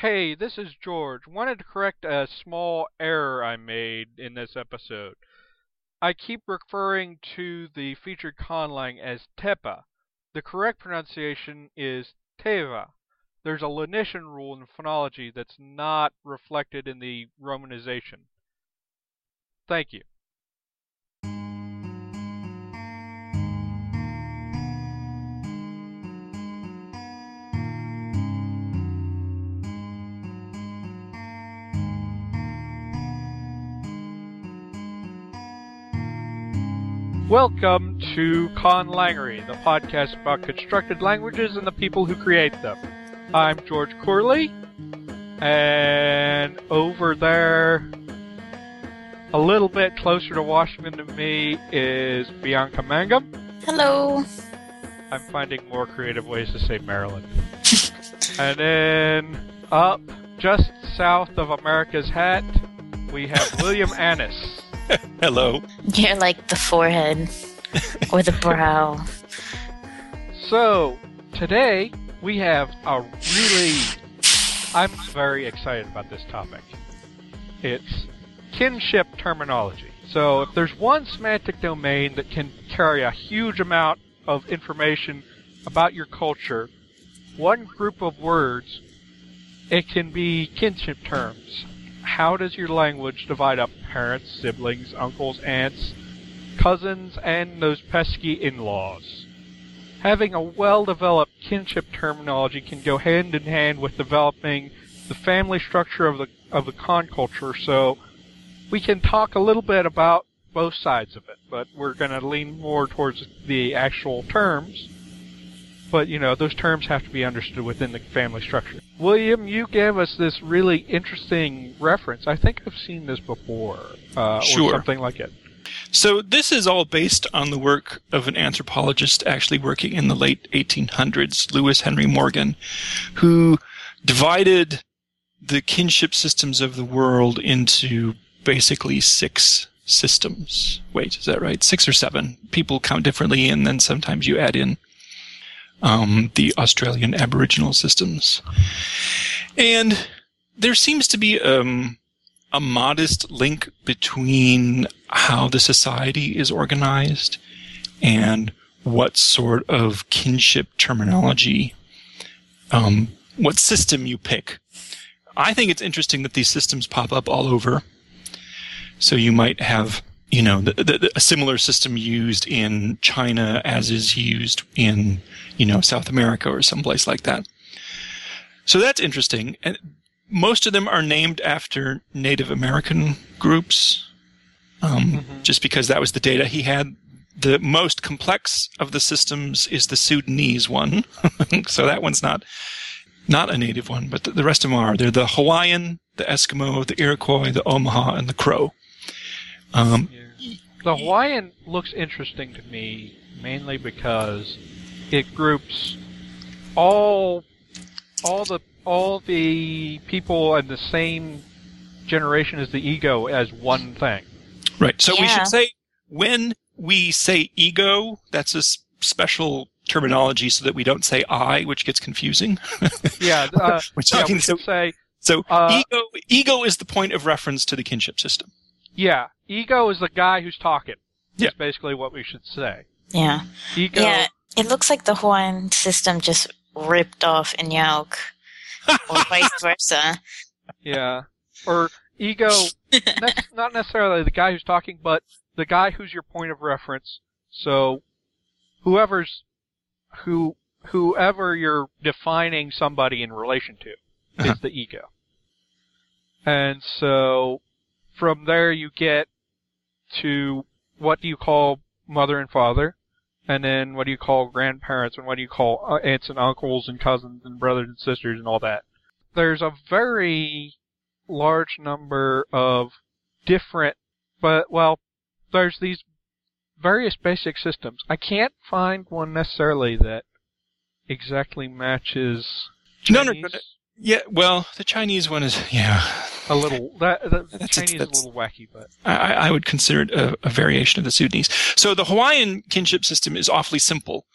Hey, this is George. Wanted to correct a small error I made in this episode. I keep referring to the featured conlang as Tepa. The correct pronunciation is Teva. There's a lenition rule in phonology that's not reflected in the romanization. Thank you. Welcome to Conlangery, the podcast about constructed languages and the people who create them. I'm George Corley, and over there, a little bit closer to Washington to me, is Bianca Mangum. Hello. I'm finding more creative ways to say Maryland. and then up just south of America's hat, we have William Annis. Hello. You're like the forehead or the brow. So, today we have a really. I'm very excited about this topic. It's kinship terminology. So, if there's one semantic domain that can carry a huge amount of information about your culture, one group of words, it can be kinship terms. How does your language divide up parents, siblings, uncles, aunts, cousins, and those pesky in-laws? Having a well-developed kinship terminology can go hand in hand with developing the family structure of the of the con culture. So we can talk a little bit about both sides of it, but we're going to lean more towards the actual terms. But you know, those terms have to be understood within the family structure. William, you gave us this really interesting reference. I think I've seen this before, uh, Sure. or something like it. So this is all based on the work of an anthropologist actually working in the late 1800s, Lewis Henry Morgan, who divided the kinship systems of the world into basically six systems. Wait, is that right? Six or seven. People count differently, and then sometimes you add in um, the Australian Aboriginal systems. And there seems to be um, a modest link between how the society is organized and what sort of kinship terminology, um, what system you pick. I think it's interesting that these systems pop up all over. So you might have, you know, the, the, a similar system used in China as is used in, you know, South America or someplace like that. So that's interesting. And most of them are named after Native American groups, um, just because that was the data he had. The most complex of the systems is the Sudanese one, so that one's not not a native one, but the, the rest of them are. They're the Hawaiian, the Eskimo, the Iroquois, the Omaha, and the Crow. Um, The Hawaiian looks interesting to me mainly because it groups all all the all the people in the same generation as the ego as one thing. Right. So we should say when we say ego, that's a special terminology so that we don't say I, which gets confusing. Yeah, uh, We're yeah, talking we so, say so uh, ego ego is the point of reference to the kinship system. Yeah, ego is the guy who's talking. Yeah. That's basically what we should say. Yeah. Ego. Yeah. It looks like the Hawaiian system just ripped off Inyauk or vice versa. Yeah. Or ego, not necessarily the guy who's talking, but the guy who's your point of reference. So, whoever's, who, whoever you're defining somebody in relation to Uh-huh. is the ego. And so, from there you get to what do you call mother and father, and then what do you call grandparents, and what do you call uh, aunts and uncles and cousins and brothers and sisters and all that. There's a very large number of different, but well, there's these various basic systems. I can't find one necessarily that exactly matches. No, no, no, no. Yeah, well, the Chinese one is yeah. A little that the That's- Chinese is a little wacky, but I, I would consider it a, a variation of the Sudanese. So the Hawaiian kinship system is awfully simple.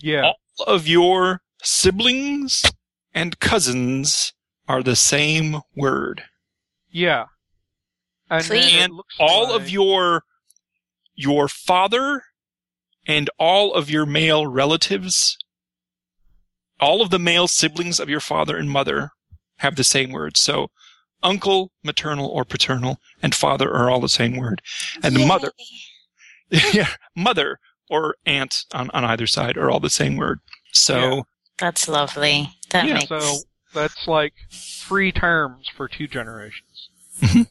yeah, All of your siblings and cousins are the same word. Yeah. And then Sweet. it And all like- of your your father and all of your male relatives all of the male siblings of your father and mother have the same word so uncle maternal or paternal and father are all the same word and the mother yeah mother or aunt on, on either side are all the same word so Yeah. That's lovely. That Yeah, makes So that's like three terms for two generations. Mm-hmm.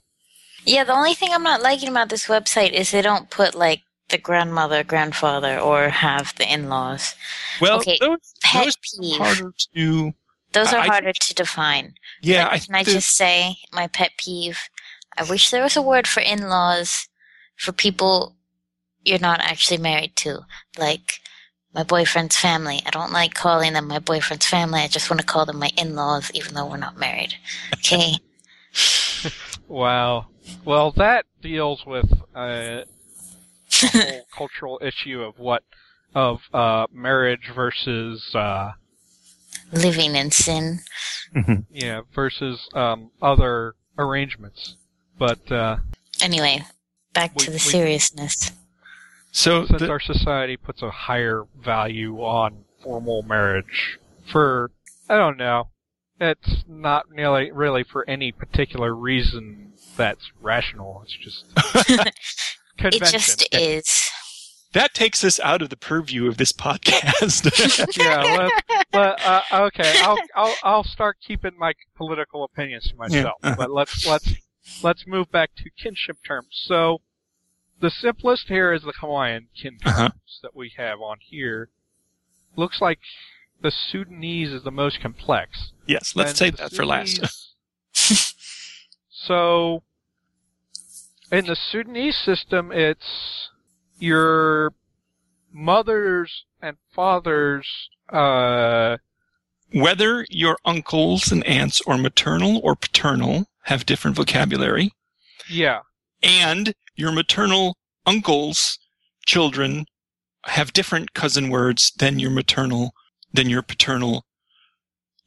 Yeah, the only thing I'm not liking about this website is they don't put like the grandmother, grandfather, or have the in-laws. well Okay, those, Pet those peeve. harder to Those are I- I harder to define. yeah Like, I can I think the- just say my pet peeve? I wish there was a word for in-laws for people you're not actually married to, like my boyfriend's family. I don't like calling them my boyfriend's family. I just want to call them my in-laws, even though we're not married. Okay. Wow. Well, that deals with uh, a whole cultural issue of what of uh, marriage versus uh, Living in sin. yeah versus um, other arrangements. But uh, Anyway, back We- to the we- seriousness. so since the- our society puts a higher value on formal marriage for I don't know, it's not really really for any particular reason that's rational. It's just convention. It just is. That takes us out of the purview of this podcast yeah, let, let, uh, okay. I'll, I'll I'll start keeping my political opinions to myself. Yeah, uh-huh. But let's let's let's move back to kinship terms. So, the simplest here is the Hawaiian kin terms Uh-huh. that we have on here. Looks like the Sudanese is the most complex. yes let's save the that for last so, in the Sudanese system, it's your mothers and fathers. Uh, whether your uncles and aunts or maternal or paternal have different vocabulary, yeah, and your maternal uncles' children have different cousin words than your maternal than your paternal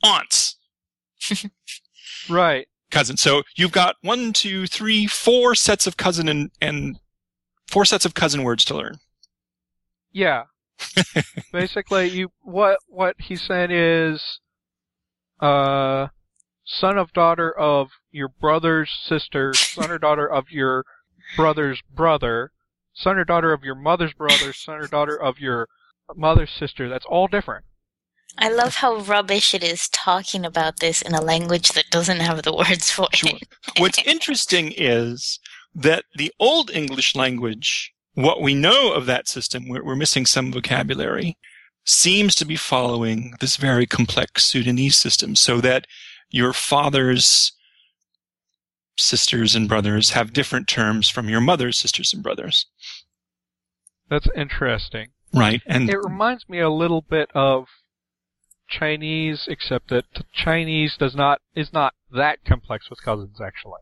aunts right. cousin. So you've got one, two, three, four sets of cousin and, and four sets of cousin words to learn. Yeah. Basically, you what what he said is, uh, son of daughter of your brother's sister, son or daughter of your brother's brother, son or daughter of your mother's brother, son or daughter of your mother's sister. That's all different. I love how rubbish it is talking about this in a language that doesn't have the words for Sure. it. What's interesting is that the Old English language, what we know of that system, we're, we're missing some vocabulary, seems to be following this very complex Sudanese system so that your father's sisters and brothers have different terms from your mother's sisters and brothers. That's interesting. Right. And It reminds me a little bit of Chinese, except that Chinese does not is not that complex with cousins actually.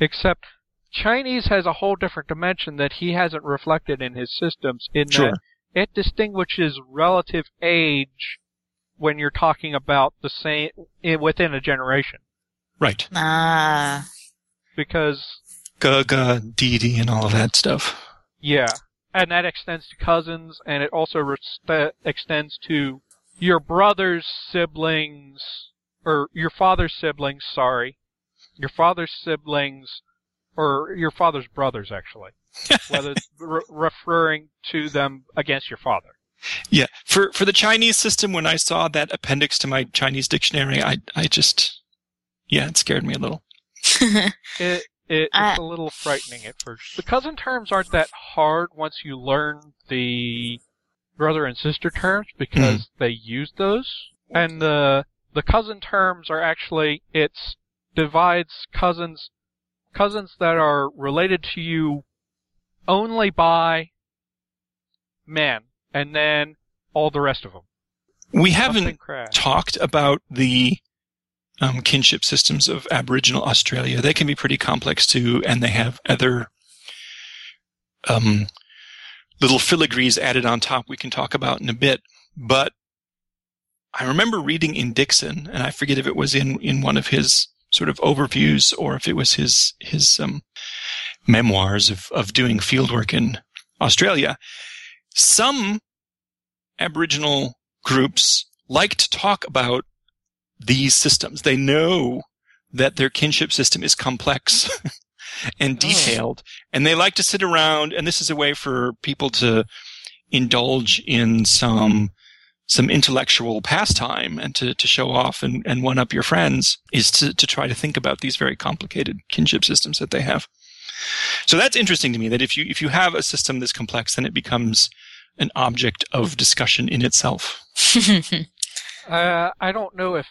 Except Chinese has a whole different dimension that he hasn't reflected in his systems in Sure. that it distinguishes relative age when you're talking about the same within a generation right. Ah, because Gege, Didi, and all of that stuff. Yeah, and that extends to cousins, and it also respe- extends to your brother's siblings, or your father's siblings. Sorry, your father's siblings, or your father's brothers, actually. Whether it's re- referring to them against your father. Yeah. For for the Chinese system, when I saw that appendix to my Chinese dictionary, I I just yeah, it scared me a little. It, it I- it's a little frightening at first. The cousin terms aren't that hard once you learn the brother and sister terms because hmm. they use those. And the the cousin terms are actually it's divides cousins cousins that are related to you only by men, and then all the rest of them. We haven't talked about the um, kinship systems of Aboriginal Australia. They can be pretty complex too, and they have other um, little filigrees added on top we can talk about in a bit. But I remember reading in Dixon, and I forget if it was in, in one of his sort of overviews or if it was his his um, memoirs of, of doing fieldwork in Australia. Some Aboriginal groups like to talk about these systems. They know that their kinship system is complex and oh. detailed, oh. and they like to sit around. And this is a way for people to indulge in some some intellectual pastime and to, to show off and, and one up your friends is to, to try to think about these very complicated kinship systems that they have. So that's interesting to me that if you if you have a system that's complex, then it becomes an object of discussion in itself. uh, I don't know if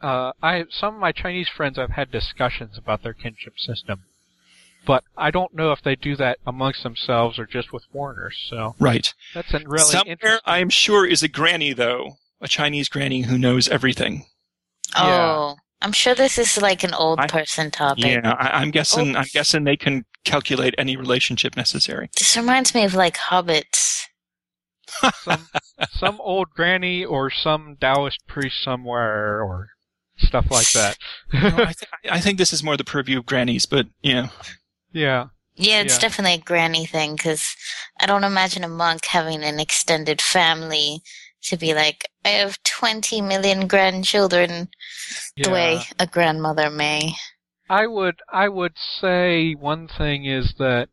uh, I some of my Chinese friends I've had discussions about their kinship system, but I don't know if they do that amongst themselves or just with foreigners. So right, that's a really somewhere I'm sure is a granny though, a Chinese granny who knows everything. Oh. Yeah. I'm sure this is like an old I, person topic. Yeah, I, am guessing. Oops. I'm guessing they can calculate any relationship necessary. This reminds me of like hobbits. some, some old granny or some Taoist priest somewhere or stuff like that. no, I, th- I, think this is more the purview of grannies, but yeah. Yeah. Yeah, it's yeah. definitely a granny thing because I don't imagine a monk having an extended family to be like, I have 20 million grandchildren yeah. the way a grandmother may. I would, I would say one thing is that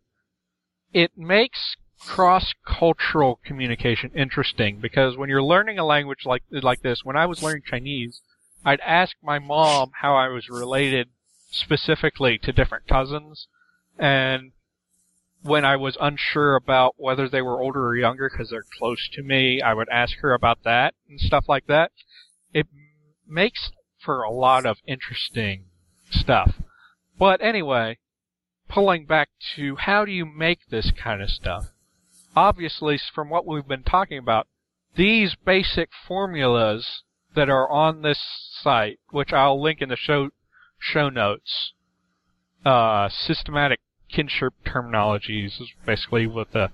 it makes cross-cultural communication interesting because when you're learning a language like, like this, when I was learning Chinese, I'd ask my mom how I was related specifically to different cousins and when I was unsure about whether they were older or younger because they're close to me, I would ask her about that and stuff like that. It makes for a lot of interesting stuff. But anyway, pulling back to how do you make this kind of stuff? Obviously, from what we've been talking about, these basic formulas that are on this site, which I'll link in the show show notes, uh, systematic kinship terminologies is basically what the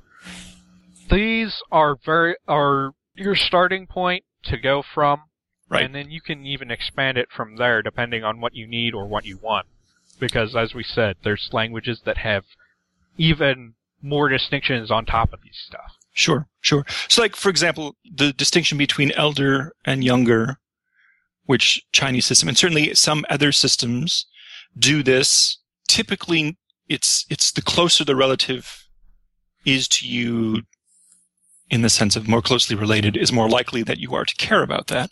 these are very are your starting point to go from right. and then you can even expand it from there depending on what you need or what you want. Because as we said there's languages that have even more distinctions on top of these stuff. Sure sure. So like for example the distinction between elder and younger which chinese system and certainly some other systems do this typically it's it's the closer the relative is to you in the sense of more closely related is more likely that you are to care about that.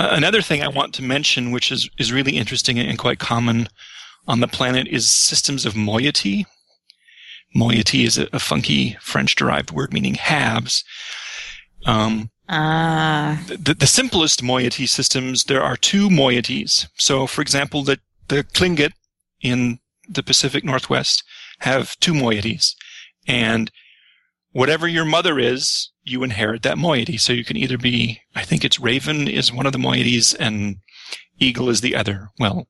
Uh, another thing I want to mention, which is, is really interesting and quite common on the planet, is systems of moiety. Moiety is a, a funky French derived word meaning halves. Um, uh. the, the simplest moiety systems, there are two moieties. So, for example, the, the Tlingit in the Pacific Northwest have two moieties. And whatever your mother is, you inherit that moiety. So you can either be, I think it's raven is one of the moieties and eagle is the other. Well,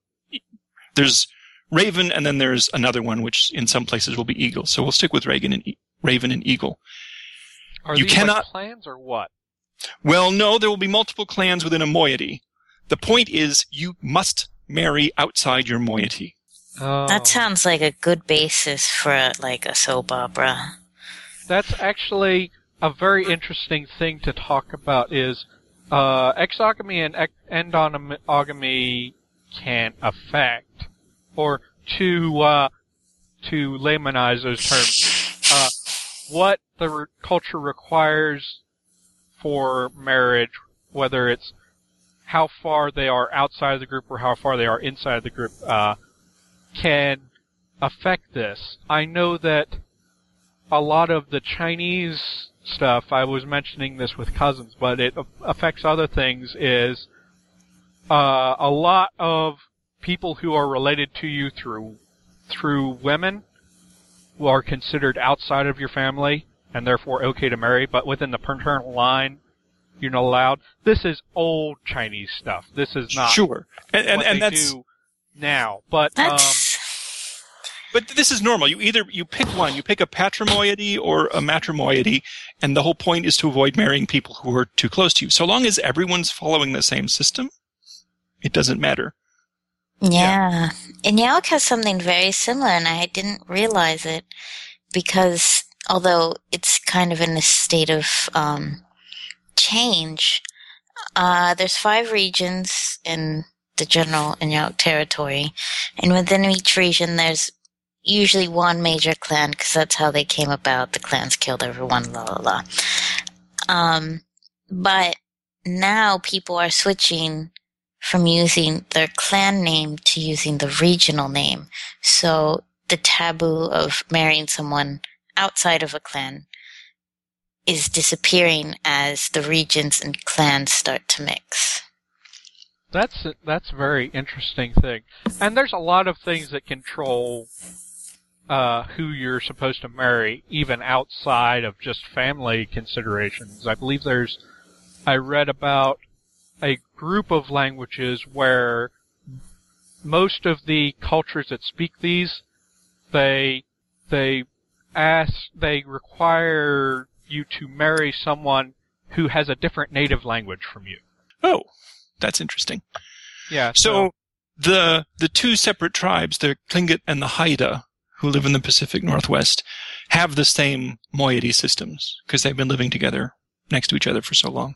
there's raven and then there's another one, which in some places will be eagle. So we'll stick with raven and, raven and eagle. Are you cannot, like clans or what? Well, no, there will be multiple clans within a moiety. The point is you must marry outside your moiety. Oh. That sounds like a good basis for like a soap opera. That's actually a very interesting thing to talk about. Is uh, exogamy and endogamy can affect, or to uh, to laymanize those terms, uh, what the re- culture requires for marriage, whether it's how far they are outside the group or how far they are inside the group. Uh, can affect this. I know that a lot of the Chinese stuff, I was mentioning this with cousins, but it affects other things is, uh, a lot of people who are related to you through, through women who are considered outside of your family and therefore okay to marry, but within the paternal line, you're not allowed. This is old Chinese stuff. This is not sure, and, and, and that's now. But um, But this is normal. You either you pick one, you pick a patrimoiety or a matrimoiety, and the whole point is to avoid marrying people who are too close to you. So long as everyone's following the same system, it doesn't matter. Yeah. Inyalk has something very similar, and I didn't realize it because although it's kind of in a state of um, change, uh, there's five regions in the general Inyalk territory, and within each region, there's usually one major clan because that's how they came about. The clans killed everyone, la la la. Um, but now people are switching from using their clan name to using the regional name. So the taboo of marrying someone outside of a clan is disappearing as the regions and clans start to mix. That's a, that's a very interesting thing, and there's a lot of things that control uh, who you're supposed to marry, even outside of just family considerations. I believe there's, I read about a group of languages where most of the cultures that speak these, they they ask they require you to marry someone who has a different native language from you. Oh, that's interesting. Yeah. So the the two separate tribes, the Tlingit and the Haida, who live in the Pacific Northwest, have the same moiety systems because they've been living together next to each other for so long.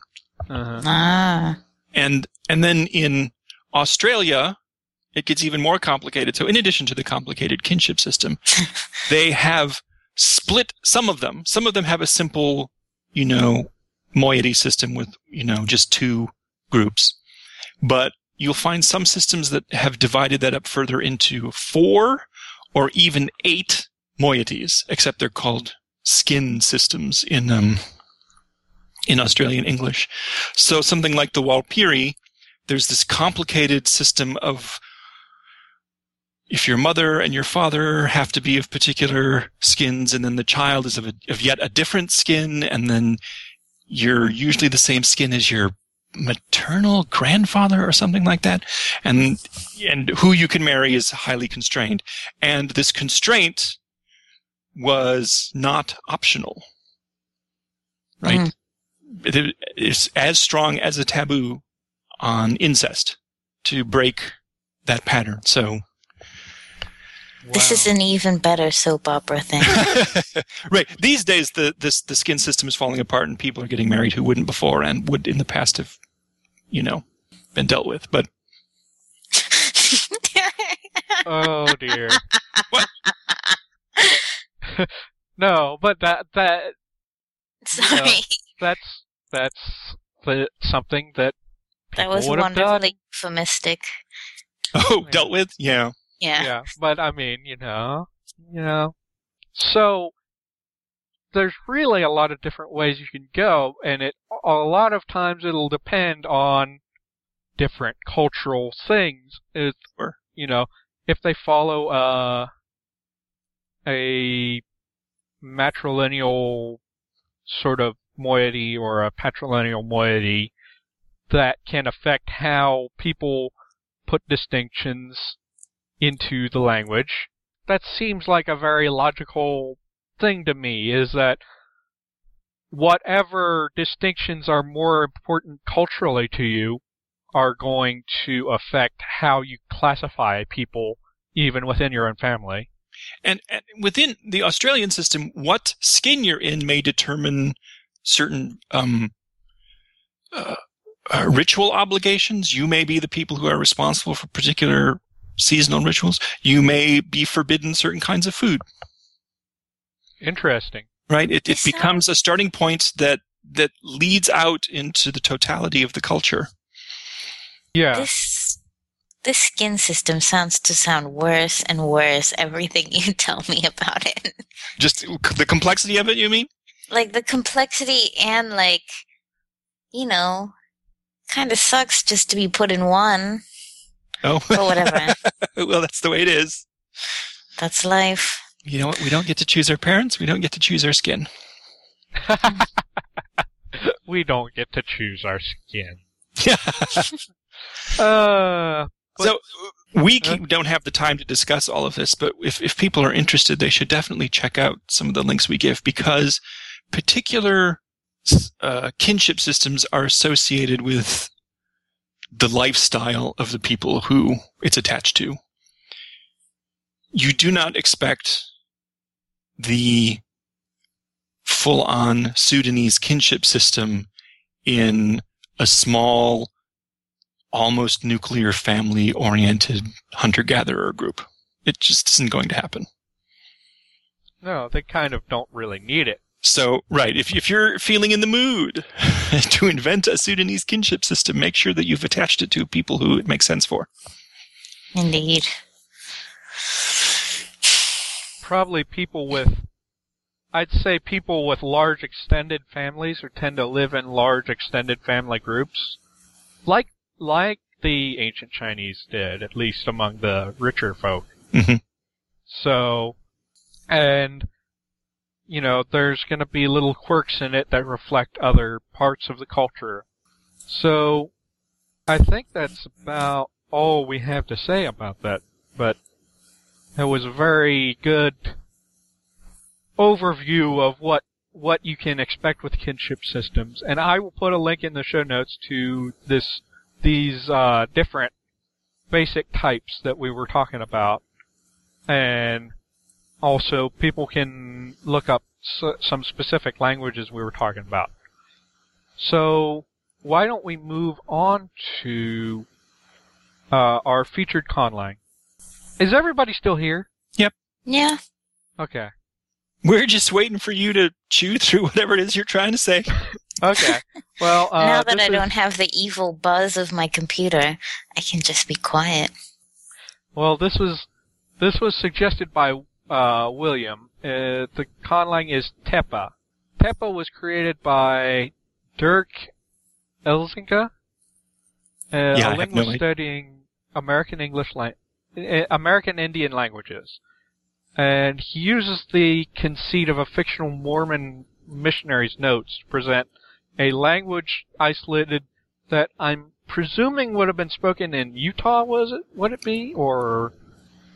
uh Ah. And and then in Australia, it gets even more complicated. So in addition to the complicated kinship system, they have split some of them. Some of them have a simple, you know, moiety system with, you know, just two groups. But you'll find some systems that have divided that up further into four or even eight moieties, except they're called skin systems in um, in Australian English. So something like the Warlpiri, there's this complicated system of if your mother and your father have to be of particular skins, and then the child is of, a, of yet a different skin, and then you're usually the same skin as your maternal grandfather or something like that, and and who you can marry is highly constrained, and this constraint was not optional, right? Mhm. It is as strong as a taboo on incest to break that pattern. So This is an even better soap opera thing. right. These days, the this the skin system is falling apart, and people are getting married who wouldn't before and would in the past have, you know, been dealt with. But oh dear. What? no, but that that Sorry. that's that's the, something that that was people would have done. wonderfully euphemistic. oh, Yeah. dealt with. Yeah. Yeah. yeah, but I mean, you know, you know. So there's really a lot of different ways you can go, and it a lot of times it'll depend on different cultural things. It, Sure. you know, if they follow uh, a matrilineal sort of moiety or a patrilineal moiety, that can affect how people put distinctions into the language. That seems like a very logical thing to me, is that whatever distinctions are more important culturally to you are going to affect how you classify people even within your own family. And, and within the Australian system, what skin you're in may determine certain um, uh, uh, ritual obligations. You may be the people who are responsible for particular seasonal rituals. You may be forbidden certain kinds of food. Interesting. Right? It, it becomes a starting point that that leads out into the totality of the culture. Yeah. This this skin system sounds to sound worse and worse everything you tell me about it. Just the complexity of it, you mean? like the complexity and like you know kind of sucks just to be put in one Oh, but whatever well, that's the way it is. that's life You know what? We don't get to choose our parents. We don't get to choose our skin. we don't get to choose our skin. Uh, But- so we can, don't have the time to discuss all of this, but if, if people are interested, they should definitely check out some of the links we give because particular uh, kinship systems are associated with the lifestyle of the people who it's attached to. You do not expect the full on Sudanese kinship system in a small, almost nuclear family oriented hunter gatherer group. It just isn't going to happen. No, they kind of don't really need it. So, right, if, if you're feeling in the mood to invent a Sudanese kinship system, make sure that you've attached it to people who it makes sense for. Indeed. Probably people with, I'd say people with large extended families or tend to live in large extended family groups. Like, like the ancient Chinese did, at least among the richer folk. Mhm. So, and you know, there's going to be little quirks in it that reflect other parts of the culture. So, I think that's about all we have to say about that. But it was a very good overview of what what you can expect with kinship systems, and I will put a link in the show notes to this these uh, different basic types that we were talking about, and also people can look up s- some specific languages we were talking about. So why don't we move on to uh, our featured conlang? Is everybody still here? Yep. Yeah. Okay. We're just waiting for you to chew through whatever it is you're trying to say. Okay. Well, uh, now that I is- don't have the evil buzz of my computer, I can just be quiet. Well, this was this was suggested by uh, William. Uh, the conlang is Tepa. Tepa was created by Dirk Elzinga, uh, I a have no linguist idea. studying American English lang- uh, American Indian languages, and he uses the conceit of a fictional Mormon missionary's notes to present a language isolated that I'm presuming would have been spoken in Utah. Was it? Would it be, or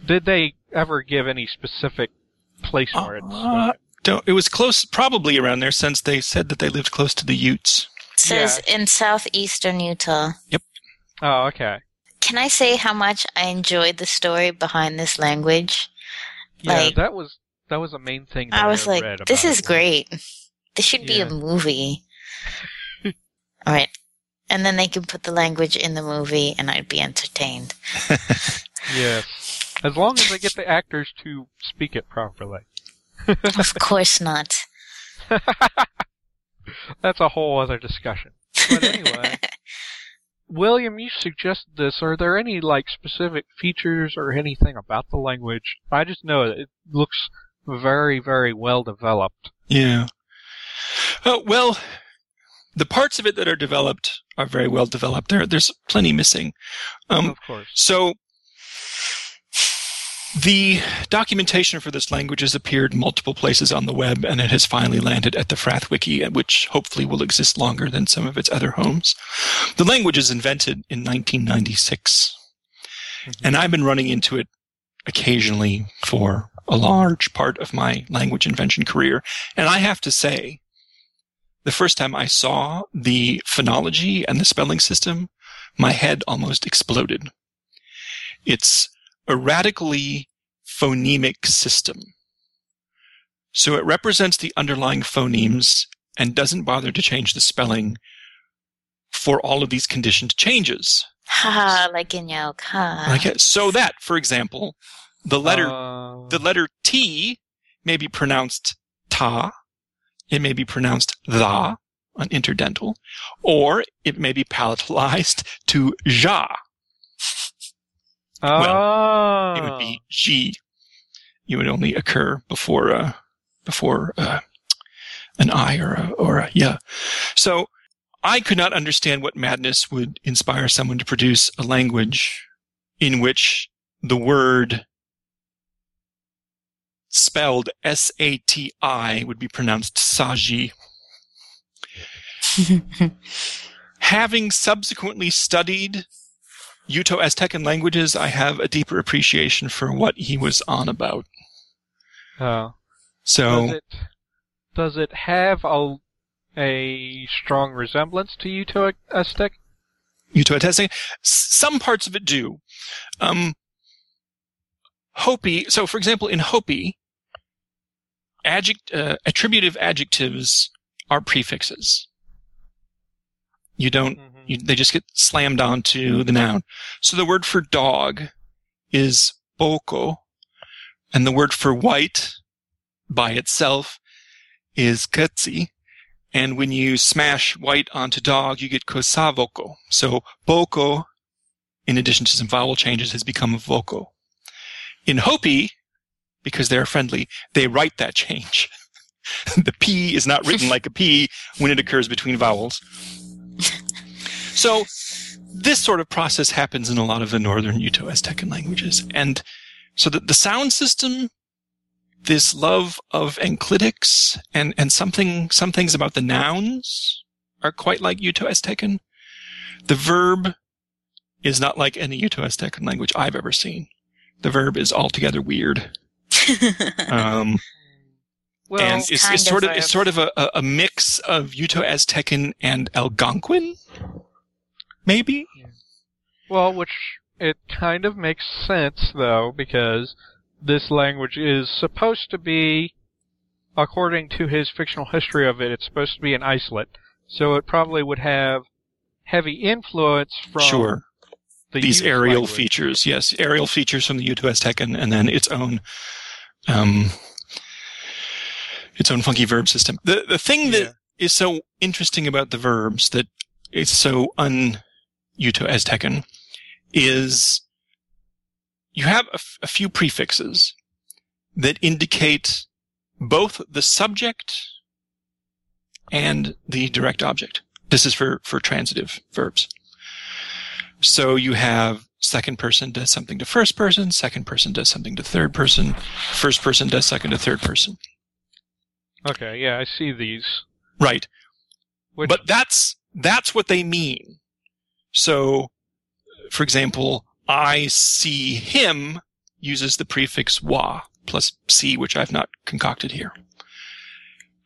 did they ever give any specific place where it's Uh, spoken? Don't, it was close, probably around there, since they said that they lived close to the Utes. It says in southeastern Utah. Yep. Oh, okay. Can I say how much I enjoyed the story behind this language? Yeah, Like- that was that was the main thing. That I was like, read this is it. great. This should be a movie. All right. And then they can put the language in the movie and I'd be entertained. Yes, as long as they get the actors to speak it properly. of course not. That's a whole other discussion. But anyway, William, you suggested this. Are there any like specific features or anything about the language? I just know it looks very, very well developed. Yeah. Uh, well, the parts of it that are developed are very well developed. There, there's plenty missing. Um, of course. So the documentation for this language has appeared multiple places on the web, and it has finally landed at the Frath Wiki, which hopefully will exist longer than some of its other homes. The language is invented in 1996, mm-hmm. and I've been running into it occasionally for a large part of my language invention career. And I have to say, the first time I saw the phonology and the spelling system, my head almost exploded. It's a radically phonemic system. So it represents the underlying phonemes and doesn't bother to change the spelling for all of these conditioned changes. Ha, like in Yauk. Ha. Like, so that, for example, the letter Uh, the letter T may be pronounced ta, it may be pronounced tha, an interdental, or it may be palatalized to ja. Oh, It would be ji. It would only occur before uh, before uh, an I or a, or a yeah. So I could not understand what madness would inspire someone to produce a language in which the word spelled S A T I would be pronounced Saji. Having subsequently studied Uto Aztecan languages, I have a deeper appreciation for what he was on about. Oh. So Does it does it have a a strong resemblance to Uto Aztec? Uto Aztecan, some parts of it do. Um, Hopi. So, for example, in Hopi, adject, uh, attributive adjectives are prefixes. You don't. Mhm. You, they just get slammed onto the noun. So the word for dog is boko, and the word for white by itself is ketsi. And when you smash white onto dog, you get kosavoko. So boko, in addition to some vowel changes, has become voko. In Hopi, because they're friendly, they write that change. the P is not written like a P when it occurs between vowels. So this sort of process happens in a lot of the northern Uto-Aztecan languages. And so the, the sound system, this love of enclitics and, and something, some things about the nouns are quite like Uto-Aztecan. The verb is not like any Uto-Aztecan language I've ever seen. The verb is altogether weird. Um, Well, and It's it's, sort of of, a- it's sort of a, a- a mix of Uto-Aztecan and Algonquin, maybe. well, which it kind of makes sense though because this language is supposed to be according to his fictional history of it, it's supposed to be an isolate. So it probably would have heavy influence from sure, the these Ute areal language. features, yes, areal features from the Uto-Aztecan, and then its own, um, its own funky verb system. The the thing that is Yeah. so interesting about the verbs that it's so un Uto-Aztecan is you have a, f- a few prefixes that indicate both the subject and the direct object. This is for, for transitive verbs. So you have second person does something to first person, second person does something to third person, first person does second to third person. Okay, yeah, I see these. Right. Which, But that's that's what they mean. So, for example, I see him uses the prefix wa plus c, which I've not concocted here.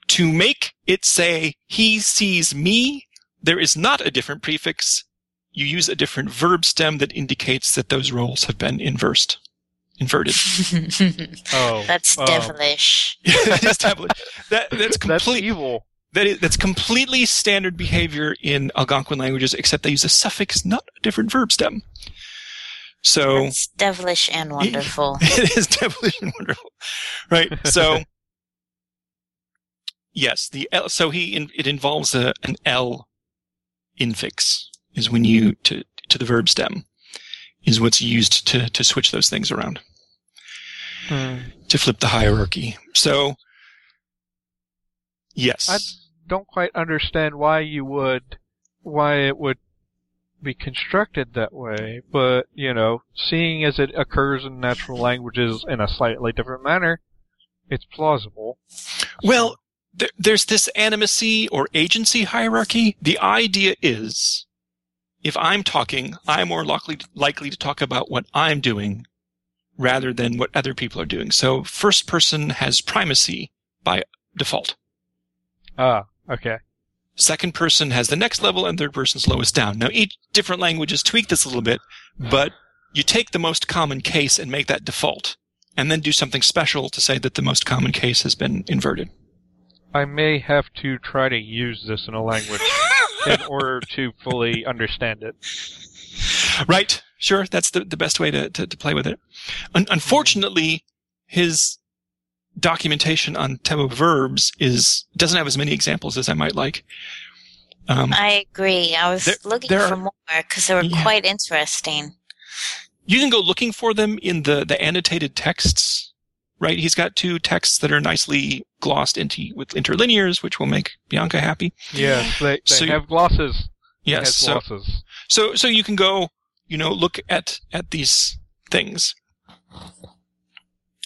To make it say he sees me, there is not a different prefix. You use a different verb stem that indicates that those roles have been inversed, inverted. oh, That's um, devilish. that is devilish. That, that's That's complete. evil. That is, that's completely standard behavior in Algonquin languages, except they use a suffix, not a different verb stem. So That's devilish and wonderful. it is devilish and wonderful, right? So yes, the L, so he in, it involves a, an L infix is when you to to the verb stem is what's used to to switch those things around Hmm. to flip the hierarchy. So yes, I don't quite understand why you would, why it would be constructed that way, but, you know, seeing as it occurs in natural languages in a slightly different manner, it's plausible. Well, there, there's this animacy or agency hierarchy. The idea is, if I'm talking, I'm more likely likely to talk about what I'm doing rather than what other people are doing. So first person has primacy by default. Ah, okay. Second person has the next level and third person's lowest down. Now each different languages tweak this a little bit, but you take the most common case and make that default and then do something special to say that the most common case has been inverted. I may have to try to use this in a language in order to fully understand it. Right. Sure. That's the, the best way to, to, to play with it. Un- unfortunately, his documentation on Tepa verbs is, doesn't have as many examples as I might like. Um, I agree. I was There- looking there for are- more because they were Yeah. quite interesting. you can go looking for them in the, the annotated texts, right? He's got two texts that are nicely glossed into with interlinears, which will make Bianca happy. Yeah, they, they So you- have glosses. Yes. has So, glosses. so, so you can go, you know, look at, at these things.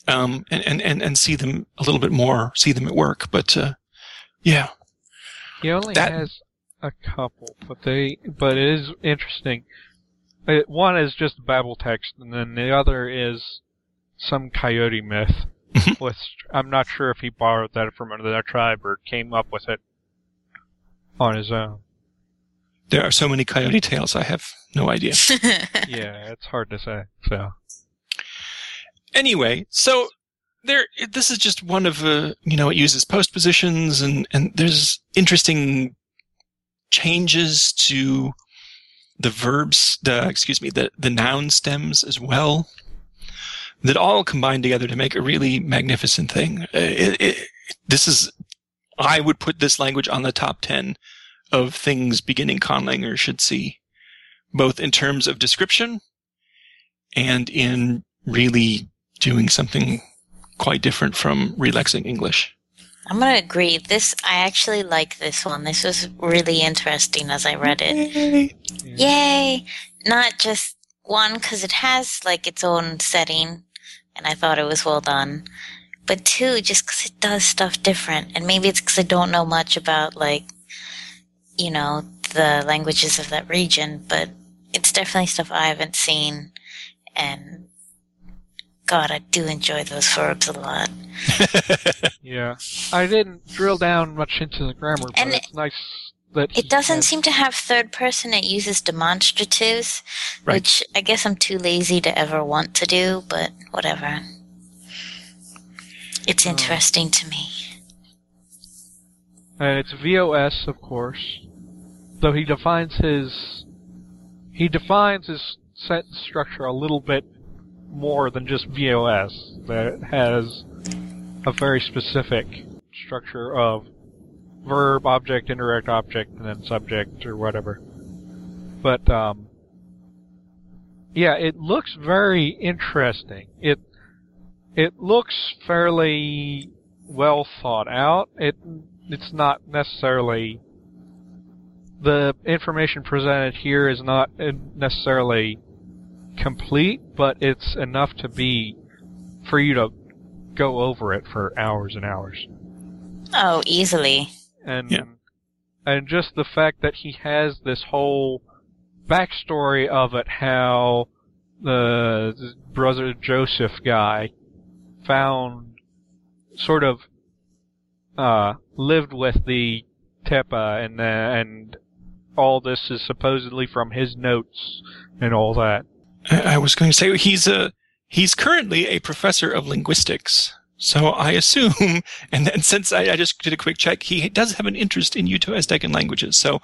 Um, and, and, and, and see them a little bit more, see them at work. But, uh, yeah. He only That- has a couple, but they, but it is interesting. It, one is just Babel text, and then the other is some coyote myth. Mhm. with I'm not sure if he borrowed that from another tribe or came up with it on his own. There are so many coyote tales, I have no idea. yeah, it's hard to say. So anyway, so there, this is just one of, uh, you know, it uses postpositions and, and there's interesting changes to the verbs, the, excuse me, the, the noun stems as well that all combine together to make a really magnificent thing. Uh, It, it, this is, I would put this language on the top 10 of things beginning conlanger should see, both in terms of description and in really doing something quite different from relexing English. I'm gonna agree. This I actually like this one. This was really interesting as I read it. Yay! Not just one because it has like its own setting, and I thought it was well done. But two, just because it does stuff different, and maybe it's because I don't know much about like, you know, the languages of that region. But it's definitely stuff I haven't seen, and God, I do enjoy those verbs a lot. yeah, I didn't drill down much into the grammar, but And it's nice that It doesn't has- seem to have third person. It uses demonstratives, Right. which I guess I'm too lazy to ever want to do, but whatever. It's Oh. interesting to me. and it's VOS, of course. Though he defines his he defines his sentence structure a little bit more than just VOS. That has a very specific structure of verb, object, indirect object, and then subject or whatever. But um, yeah, it looks very interesting. It it looks fairly well thought out. It it's not necessarily the information presented here is not necessarily complete, but it's enough to be for you to go over it for hours and hours. Oh, easily. And Yeah. and just the fact that he has this whole backstory of it, how the, the brother Joseph guy found sort of uh lived with the Tepa and uh, and all this is supposedly from his notes and all that. I was going to say he's a he's currently a professor of linguistics. So I assume, and then since I, I just did a quick check, he does have an interest in Uto-Aztecan languages. So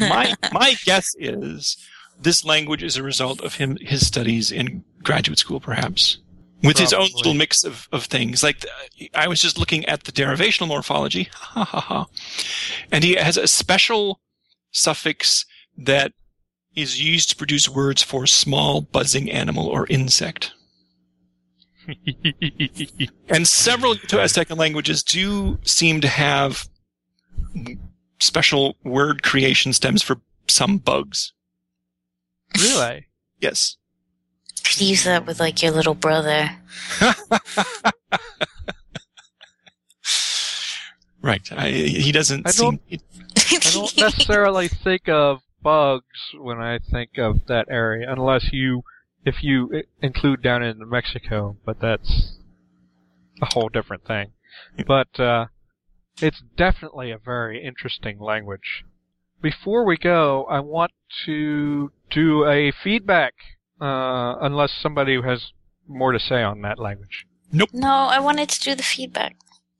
my my guess is this language is a result of him his studies in graduate school, perhaps, with his own little mix of, of things. Like I was just looking at the derivational morphology, ha ha ha, and he has a special suffix that is used to produce words for small buzzing animal or insect. And several Uto-Aztecan languages do seem to have special word creation stems for some bugs. really? Yes. Could use that with like your little brother. Right. I, he doesn't I seem. I don't necessarily think of bugs when I think of that area, unless you, if you include down in Mexico, but that's a whole different thing. But uh, it's definitely a very interesting language. Before we go, I want to do a feedback, uh, unless somebody has more to say on that language. Nope. No, I wanted to do the feedback.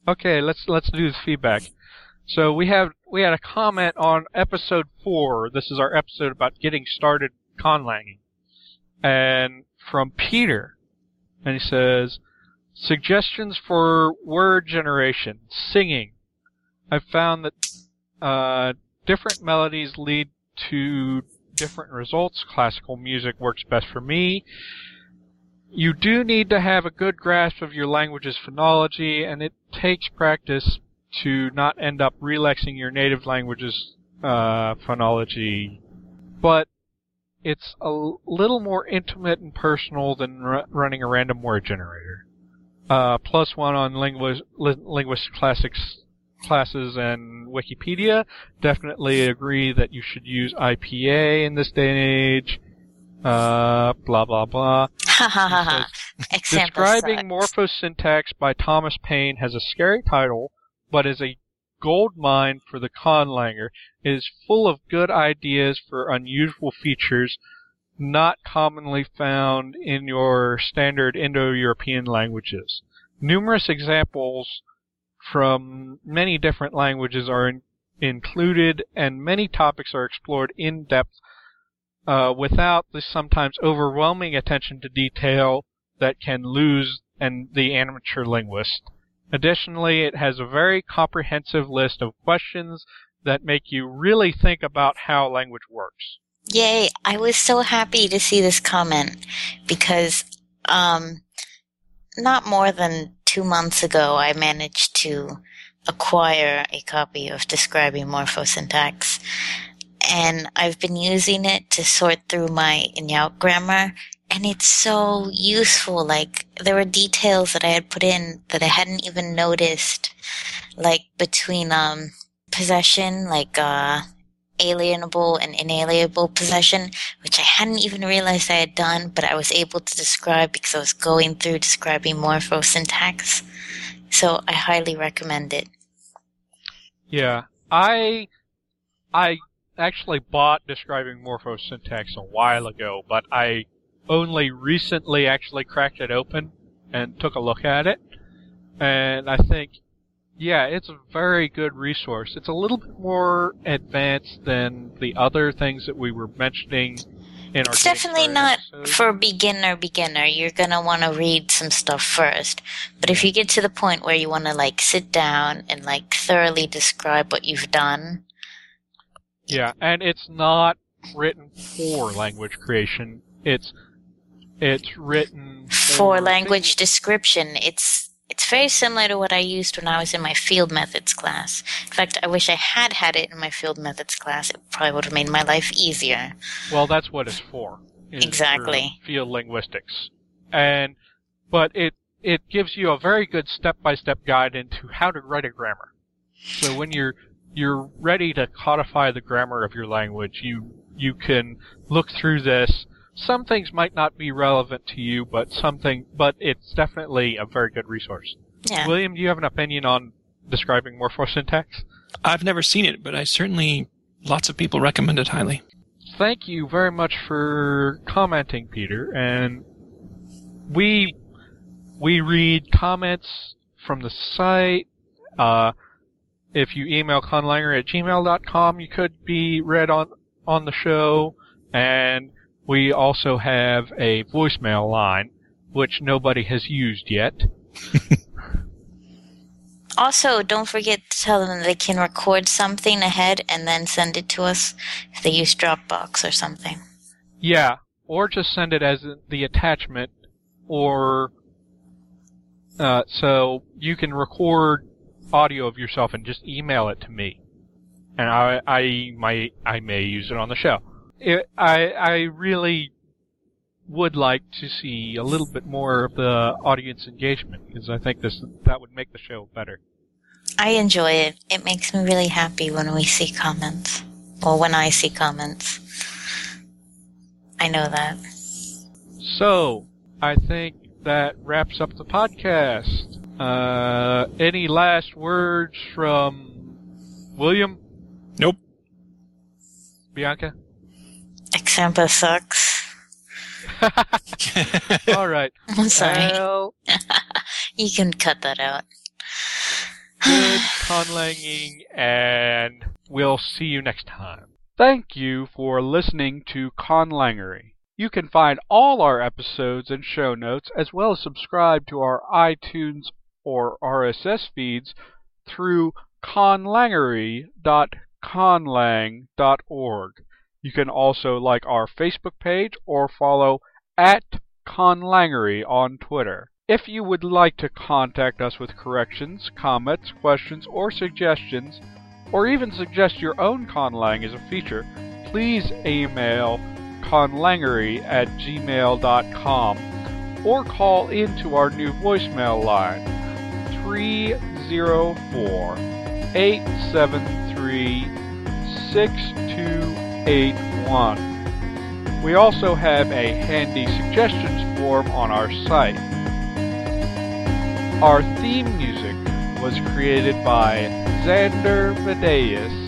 Okay, let's let's do the feedback. So we have we had a comment on episode four. This is our episode about getting started conlanging, and from Peter, and he says suggestions for word generation, singing. I've found that uh, different melodies lead to different results. Classical music works best for me. You do need to have a good grasp of your language's phonology, and it takes practice to not end up relexing your native language's uh, phonology. But it's a little more intimate and personal than ru- running a random word generator. Uh, plus one on linguist, lin- linguist classics classes and Wikipedia. Definitely agree that you should use IPA in this day and age. Uh, blah blah blah. Describing. Morphosyntax by Thomas Payne has a scary title, but is a gold mine for the conlanger. It is full of good ideas for unusual features not commonly found in your standard Indo-European languages. Numerous examples from many different languages are in- included, and many topics are explored in depth uh, without the sometimes overwhelming attention to detail that can lose and the amateur linguist. Additionally, it has a very comprehensive list of questions that make you really think about how language works. Yay! I was so happy to see this comment because, um, not more than two months ago, I managed to acquire a copy of Describing Morphosyntax, and I've been using it to sort through my Inyao grammar, and it's so useful. Like, there were details that I had put in that I hadn't even noticed, like between, um, possession, like, uh, alienable and inalienable possession, which I hadn't even realized I had done, but I was able to describe because I was going through describing morphosyntax. So I highly recommend it. Yeah, I I actually bought describing morphosyntax a while ago, but I only recently actually cracked it open and took a look at it. And I think yeah, it's a very good resource. It's a little bit more advanced than the other things that we were mentioning in It's definitely not for beginner beginner. You're gonna want to read some stuff first. But if you get to the point where you want to like sit down and like thoroughly describe what you've done, Yeah, and it's not written for language creation. It's it's written for for language description, it's it's very similar to what I used when I was in my field methods class. In fact, I wish I had had it in my field methods class. It probably would have made my life easier. Well, that's what it's for. Exactly. Field linguistics, and but it it gives you a very good step-by-step guide into how to write a grammar. So when you're you're ready to codify the grammar of your language, you you can look through this. Some things might not be relevant to you, but something, but it's definitely a very good resource. Yeah. William, do you have an opinion on describing morphosyntax? I've never seen it, but I certainly lots of people recommend it highly. thank you very much for commenting, Peter. And we we read comments from the site. Uh, if you email conlanger at gmail.com, you could be read on on the show. And we also have a voicemail line, which nobody has used yet. Also, don't forget to tell them they can record something ahead and then send it to us if they use Dropbox or something. Yeah, or just send it as the attachment, or uh, so you can record audio of yourself and just email it to me, and I I might I may use it on the show. It, I I really would like to see a little bit more of the audience engagement because I think this that would make the show better. I enjoy it. It makes me really happy when we see comments. Or when I see comments. I know that. So, I think that wraps up the podcast. Uh, any last words from William? Nope. Bianca? Example sucks. All right. I'm sorry. Well, uh, you can cut that out. good conlanging, and we'll see you next time. Thank you for listening to Conlangery. You can find all our episodes and show notes, as well as subscribe to our iTunes or RSS feeds through conlangery.conlang.org. You can also like our Facebook page or follow at Conlangery on Twitter. If you would like to contact us with corrections, comments, questions, or suggestions, or even suggest your own conlang as a feature, please email conlangery at gmail.com or call into our new voicemail line 304 873 6281. We also have a handy suggestions form on our site. Our theme music was created by Xander Vadeus